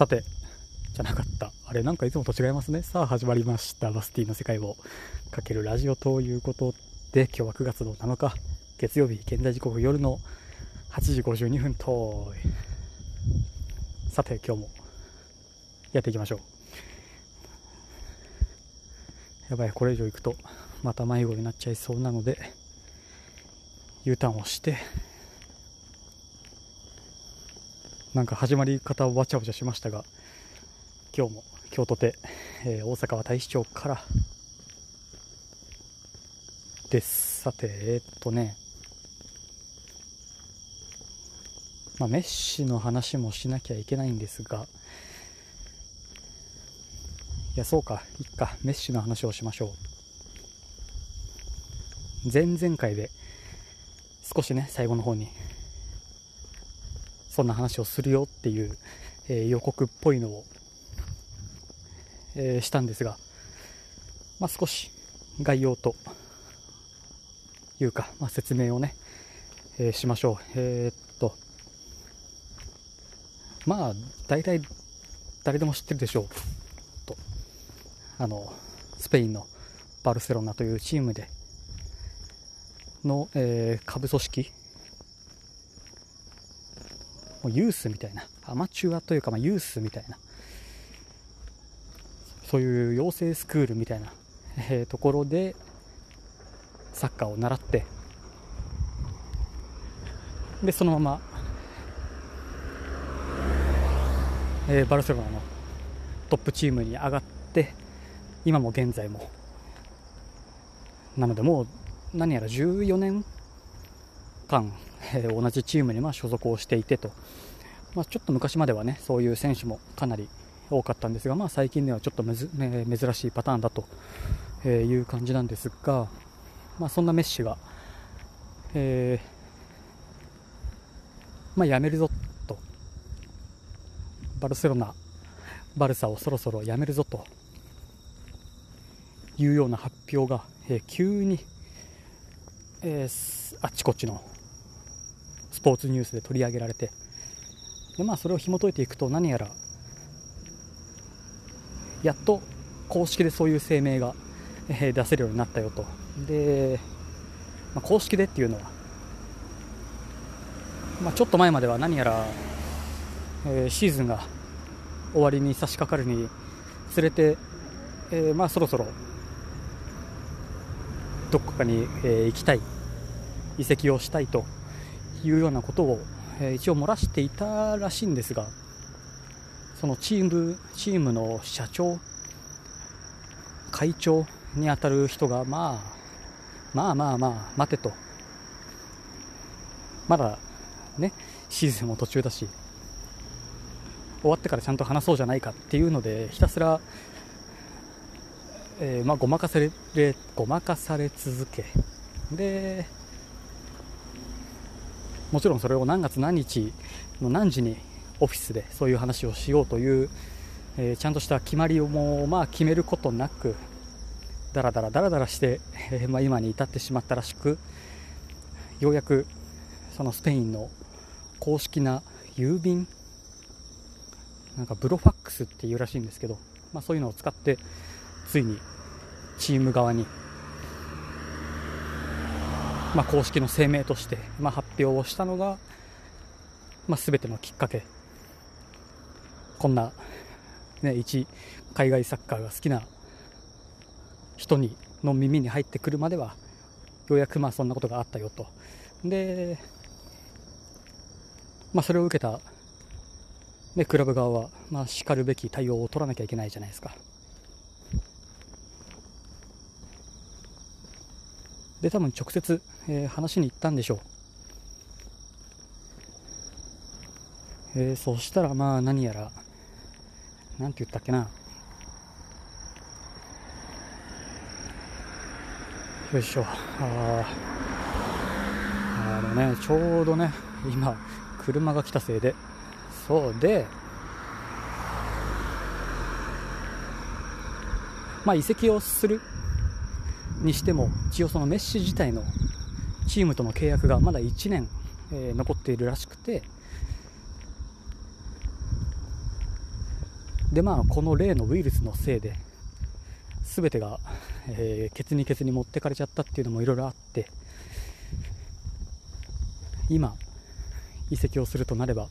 さて、じゃなかった。あれ、なんかいつもと違いますね。さあ、始まりました。バスティの世界をかけるラジオということで、今日は9月の7日、月曜日、現在時刻夜の8時52分と、さて、今日もやっていきましょう。やばい、これ以上行くと、また迷子になっちゃいそうなので、U ターンをして、なんか始まり方をわちゃわちゃしましたが、今日も京都で、えー、大阪は大使町からです。さて、えー、っとね、まあ、メッシの話もしなきゃいけないんですが、いや、そうか、いっか、メッシの話をしましょう。前々回で、少しね、最後の方に、そんな話をするよっていう、えー、予告っぽいのを、えー、したんですが、まあ、少し概要というか、まあ、説明をね、えー、しましょう。えー、っと、まあ、大体誰でも知ってるでしょう。と、あの、スペインのバルセロナというチームでの、えー、下部組織ユースみたいな、アマチュアというか、まあ、ユースみたいな、そういう養成スクールみたいな、えー、ところでサッカーを習って、で、そのまま、えー、バルセロナのトップチームに上がって、今も現在も、なのでもう何やら14年間、えー、同じチームにま所属をしていてと、まあ、ちょっと昔まではねそういう選手もかなり多かったんですが、まあ、最近ではちょっと、ね、珍しいパターンだという感じなんですが、まあ、そんなメッシが、えー、まあ、辞めるぞと。バルセロナ、バルサをそろそろ辞めるぞと。いうような発表が、えー、急に、えー、あっちこっちのスポーツニュースで取り上げられて。で、まあ、それを紐解いていくと何やらやっと公式でそういう声明が、え出せるようになったよと。で、まあ、公式でっていうのは、まあ、ちょっと前までは何やら、えー、シーズンが終わりに差し掛かるにつれて、えー、まあ、そろそろどこかに、えー、行きたい。移籍をしたいというようなことを、え一応漏らしていたらしいんですがそのチームチームの社長会長に当たる人が、まあ、まあまあまあ待てと。まだねシーズンも途中だし終わってからちゃんと話そうじゃないかっていうのでひたすら、えー、まあ、ごまかされごまかされ続け。でもちろんそれを何月何日の何時にオフィスでそういう話をしようという、えー、ちゃんとした決まりをもまあ決めることなくだらだらだらだらして、えー、まあ、今に至ってしまったらしくようやくそのスペインの公式な郵便なんかブロファックスっていうらしいんですけど、まあ、そういうのを使ってついにチーム側にまあ、公式の声明として、まあ、発表をしたのが、まあ、全てのきっかけこんな、ね、一海外サッカーが好きな人にの耳に入ってくるまではようやくまあそんなことがあったよとで、まあ、それを受けた、ね、クラブ側は、まあ、しかるべき対応を取らなきゃいけないじゃないですか。で多分直接、えー、話に行ったんでしょう、えー、そしたらまあ何やら何て言ったっけな。よいしょ。ああのねちょうどね今車が来たせいで。そうでまあ移籍をするにしても一応そのメッシ自体のチームとの契約がまだ1年、えー、残っているらしくてでまあこの例のウイルスのせいで全てが、えー、ケツにケツに持ってかれちゃったっていうのもいろいろあって今移籍をするとなれば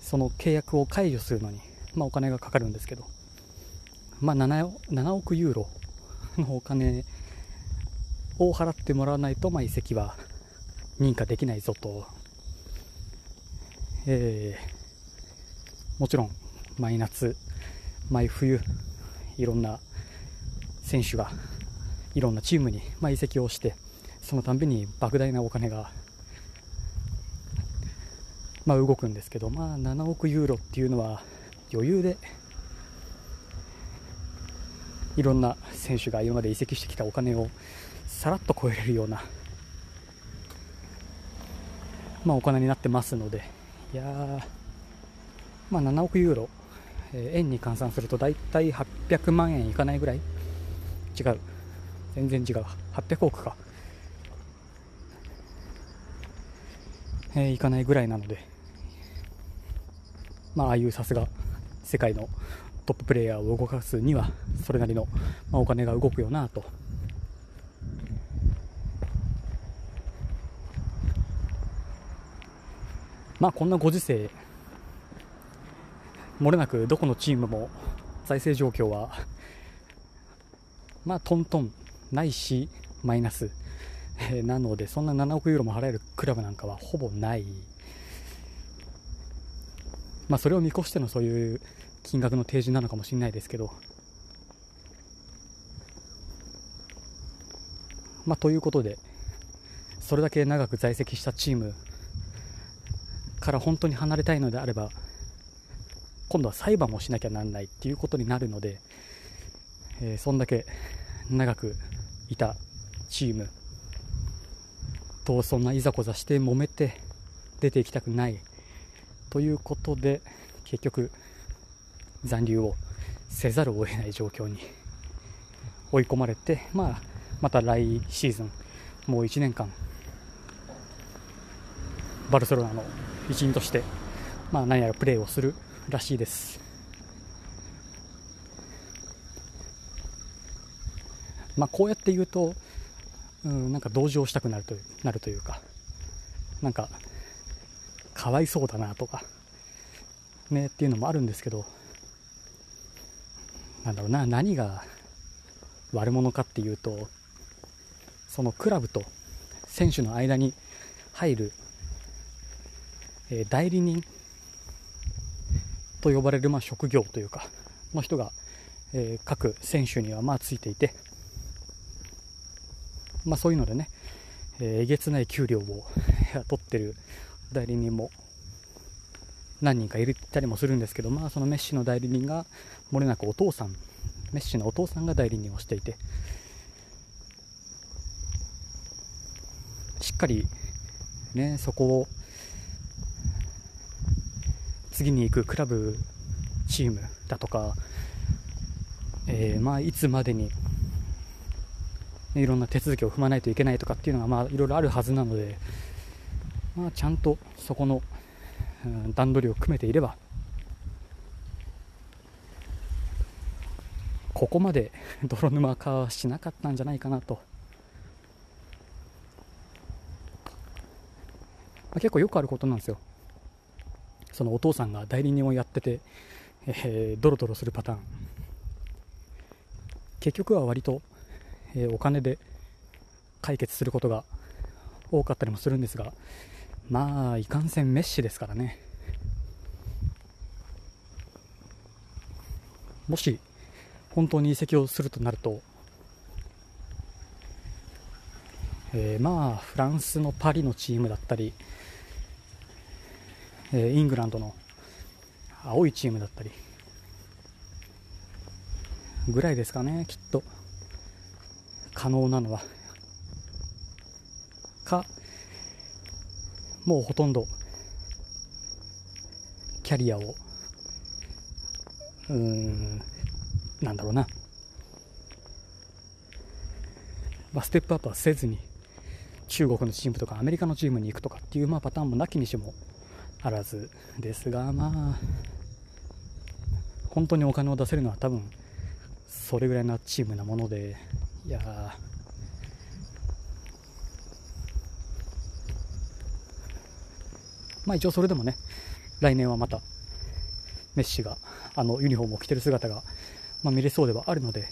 その契約を解除するのに、まあ、お金がかかるんですけど、まあ7、7, 億ユーロのお金を払ってもらわないと、まあ、移籍は認可できないぞと、えー、もちろん毎夏毎冬いろんな選手がいろんなチームに、まあ、移籍をしてそのたんびに莫大なお金が、まあ、動くんですけど、まあ、7億ユーロっていうのは余裕でいろんな選手が今まで移籍してきたお金をさらっと超えれるような、まあ、お金になってますのでいやまあ、7億ユーロ、えー、円に換算すると大体800万円いかないぐらい？違う。全然違う。800億か、えー、いかないぐらいなので。まああいうさすが世界のトッププレーヤーを動かすにはそれなりの、まあ、お金が動くよなと。まあこんなご時世もれなくどこのチームも財政状況はまあトントンないしマイナス、えー、なのでそんな7億ユーロも払えるクラブなんかはほぼない。まあそれを見越してのそういう金額の提示なのかもしれないですけど。まあということでそれだけ長く在籍したチームから本当に離れたいのであれば今度は裁判もしなきゃなんないっていうことになるので、えー、そんだけ長くいたチームとそんないざこざして揉めて出ていきたくないということで結局残留をせざるを得ない状況に追い込まれて、まあ、また来シーズンもう1年間バルセロナの一員として、まあ、何やらプレーをするらしいです。まあ、こうやって言うと、うん、なんか同情したくなるというなるというか、なんか、かわいそうだなとか、ね、っていうのもあるんですけど、なんだろうな、何が悪者かっていうと、そのクラブと選手の間に入るえ代理人と呼ばれるま職業というかの人が、え各選手にはまあついていて、まあ、そういうのでね、ええげつない給料を取ってる代理人も何人かいたりもするんですけど、まあ、そのメッシの代理人がもれなくお父さんメッシのお父さんが代理人をしていてしっかりねそこを次に行くクラブチームだとか、えー、まあ、いつまでに、ね、いろんな手続きを踏まないといけないとかっていうのが、まあ、いろいろあるはずなので、まあ、ちゃんとそこの、段取りを組めていればここまで 泥沼化はしなかったんじゃないかなと、結構よくあることなんですよ。そのお父さんが代理人をやってて、えー、ドロドロするパターン。結局は割と、えー、お金で解決することが多かったりもするんですがまあいかんせんメッシですからね。もし本当に移籍をするとなると、えー、まあフランスのパリのチームだったりえイングランドの青いチームだったりぐらいですかねきっと。可能なのは。かもうほとんどキャリアをうーんなんだろうな、まあ、ステップアップはせずに中国のチームとかアメリカのチームに行くとかっていうまあパターンもなきにしもあらずですがまあ本当にお金を出せるのは多分それぐらいなチームなものでいやまあ一応それでもね来年はまたメッシがあのユニフォームを着てる姿が、まあ、見れそうではあるので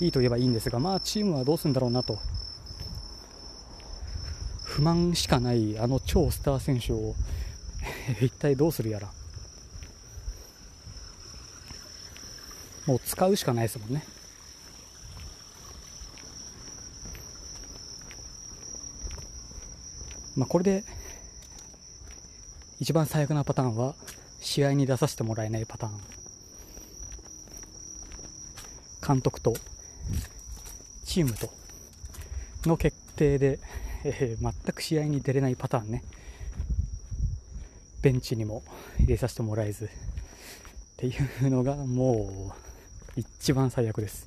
いいと言えばいいんですがまあチームはどうするんだろうなと。不満しかないあの超スター選手を 一体どうするやら。もう使うしかないですもんね。まあこれで一番最悪なパターンは試合に出させてもらえないパターン。監督とチームとの決定で、えー、全く試合に出れないパターンね。ベンチにも入れさせてもらえず。っていうのがもう一番最悪です。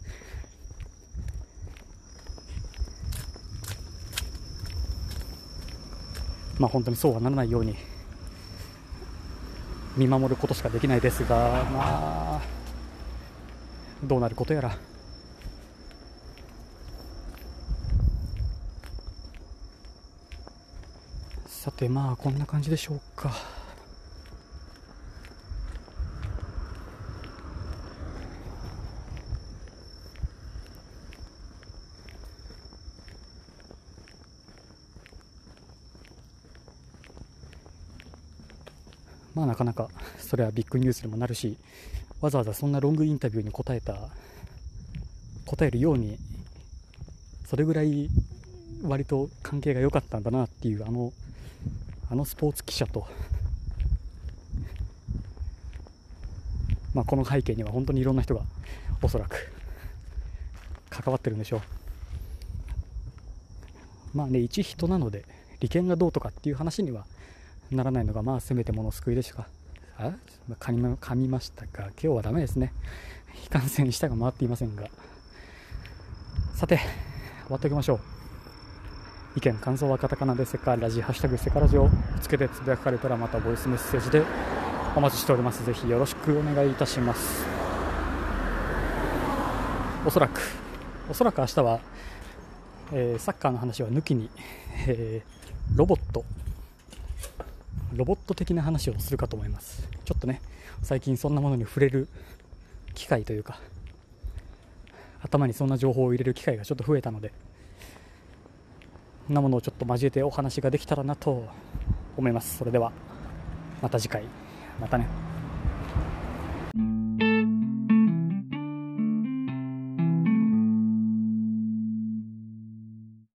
まあ本当にそうはならないように見守ることしかできないですが、まあ、どうなることやら。さてまあこんな感じでしょうか。まあなかなかそれはビッグニュースにもなるしわざわざそんなロングインタビューに答えた答えるようにそれぐらい割と関係が良かったんだなっていうあのあのスポーツ記者と、まあ、この背景には本当にいろんな人がおそらく関わってるんでしょう。まあね一人なので利権がどうとかっていう話にはならないのがまあせめてもの救いでしか。あ噛み噛みましたが今日はダメですね。非感染舌が回っていませんが。さて終わっておきましょう。意見感想はカタカナでセカラジハッシュタグセカラジをつけてつぶやかれたらまたボイスメッセージでお待ちしております。ぜひよろしくお願いいたします。おそらくおそらく明日は、えー、サッカーの話は抜きに、えー、ロボットロボット的な話をするかと思います。ちょっとね最近そんなものに触れる機会というか頭にそんな情報を入れる機会がちょっと増えたのでそんなものをちょっと交えてお話ができたらなと思います。それではまた次回。またね。